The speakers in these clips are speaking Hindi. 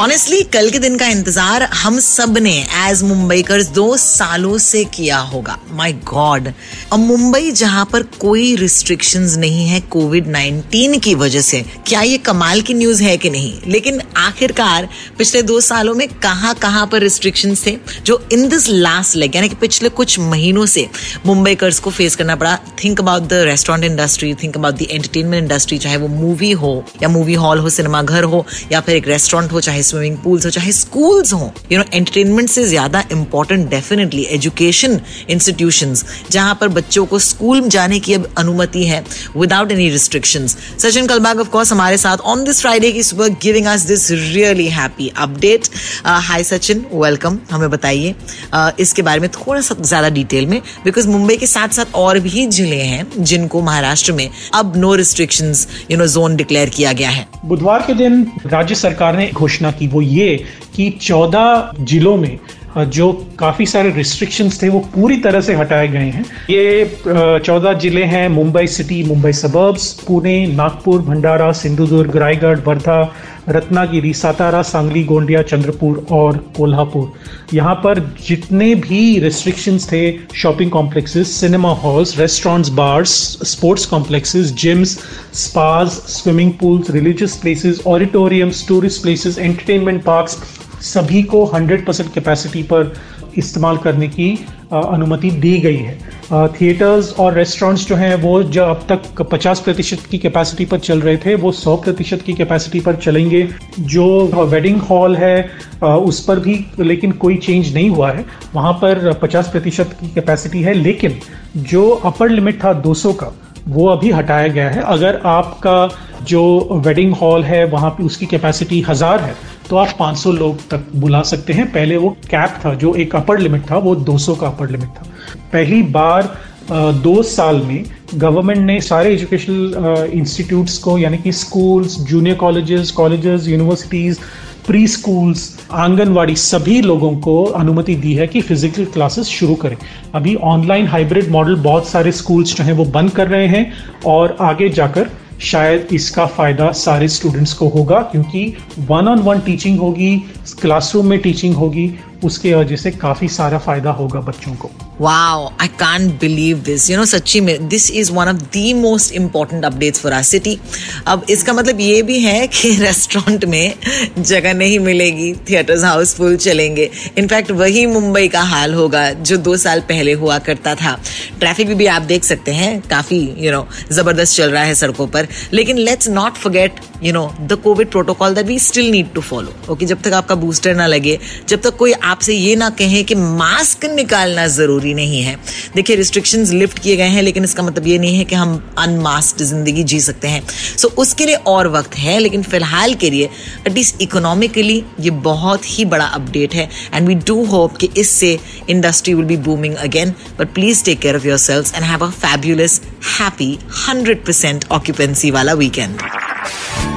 Honestly कल के दिन का इंतज़ार हम सबने एज मुंबईकर्स दो सालों से किया होगा। माय गॉड अब मुंबई जहाँ पर कोई रिस्ट्रिक्शंस नहीं है कोविड 19 की वजह से, क्या ये कमाल की न्यूज़ है कि नहीं? लेकिन आखिरकार पिछले दो सालों में कहाँ कहाँ पर रिस्ट्रिक्शंस थे, जो इन दिस लास्ट लेग यानी कि पिछले कुछ महीनों से मुंबईकर्स को फेस करना पड़ा। Think about the restaurant industry think about the entertainment industry चाहे वो मूवी हो या मूवी हॉल हो सिनेमा घर हो, या फिर एक रेस्टोरेंट हो, चाहे स्विमिंग पूल्स हो चाहे स्कूल्स हो यू नो एंटरटेनमेंट से ज़्यादा इंपॉर्टेंट डेफिनेटली एजुकेशन इंस्टीट्यूशन जहाँ पर बच्चों को स्कूल जाने की अब अनुमति है without any restriction Sachin Kalbag of course हमारे साथ ऑन दिस फ्राइडे की सुबह giving us this really happy update hi Sachin welcome हमें बताइए uh, इसके बारे में थोड़ा सा ज़्यादा डिटेल में बिकॉज़ मुंबई के साथ साथ और भी ज़िले हैं जिनको महाराष्ट्र में अब no restriction you know zone declare किया गया है बुधवार के दिन राज्य सरकार ने घोषणा की वो ये कि 14 जिलों में जो काफ़ी सारे रिस्ट्रिक्शंस थे, वो पूरी तरह से हटाए गए हैं। ये चौदह ज़िले हैं, मुंबई सिटी मुंबई सबर्ब्स पुणे, नागपुर, भंडारा, सिंधुदुर्ग, रायगढ़, वर्धा, रत्नागिरी, सातारा, सांगली, गोंडिया, चंद्रपुर और कोल्हापुर। यहाँ पर जितने भी रिस्ट्रिक्शंस थे shopping complexes cinema halls restaurants bars sports complexes gyms spas swimming pools religious places auditoriums tourist places entertainment parks सभी को 100 परसेंट कैपेसिटी पर इस्तेमाल करने की अनुमति दी गई है। थिएटर्स और रेस्टोरेंट्स जो हैं, वो जो अब तक 50 प्रतिशत की कैपेसिटी पर चल रहे थे, वो 100 प्रतिशत की कैपेसिटी पर चलेंगे। जो वेडिंग हॉल है उस पर भी लेकिन कोई चेंज नहीं हुआ है। वहाँ पर 50 प्रतिशत की कैपेसिटी है, लेकिन जो अपर लिमिट था 200 का, वो अभी हटाया गया है। अगर आपका जो वेडिंग हॉल है, वहाँ पे उसकी कैपेसिटी हज़ार है तो आप 500 लोग तक बुला सकते हैं। पहले वो कैप था, जो एक अपर लिमिट था, वो 200 का अपर लिमिट था। पहली बार दो साल में गवर्नमेंट ने सारे एजुकेशनल इंस्टीट्यूट्स को, यानी कि schools junior colleges colleges universities pre schools anganwadi सभी लोगों को अनुमति दी है कि फ़िज़िकल क्लासेस शुरू करें। अभी ऑनलाइन हाइब्रिड मॉडल बहुत सारे स्कूल्स जो हैं वो बंद कर रहे हैं और आगे जाकर शायद इसका फ़ायदा सारे स्टूडेंट्स को होगा, क्योंकि वन ऑन वन टीचिंग होगी क्लासरूम में टीचिंग होगी उसके वजह से काफ़ी सारा फ़ायदा होगा बच्चों को। Wow, I can't believe this. You know, सच्ची में this is one of the most important updates for our city. अब इसका मतलब ये भी है कि रेस्टोरेंट में जगह नहीं मिलेगी थिएटर्स हाउसफुल चलेंगे। इनफैक्ट वही मुंबई का हाल होगा जो दो साल पहले हुआ करता था। ट्रैफ़िक भी, भी आप देख सकते हैं काफ़ी यू नो ज़बरदस्त चल रहा है सड़कों पर। लेकिन let's not forget you know the covid protocol that we still need to follow okay जब तक आपका बूस्टर ना लगे जब तक कोई आपसे ये ना कहे कि मास्क निकालना ज़रूरी नहीं है। देखिए रिस्ट्रिक्शंस लिफ्ट किए गए हैं लेकिन इसका मतलब ये नहीं है कि हम अनमास्क ज़िंदगी जी सकते हैं। सो so, उसके लिए और वक्त है लेकिन फ़िलहाल के लिए एटलीस्ट इकोनॉमिकली ये बहुत ही बड़ा अपडेट है। एंड वी डू होप कि इससे industry will be booming again but please take care of your selves and have a fabulous happy hundred percent occupancy वाला weekend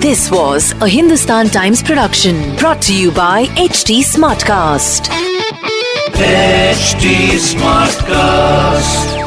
This was a Hindustan Times production brought to you by HT Smartcast. HD Smartcast.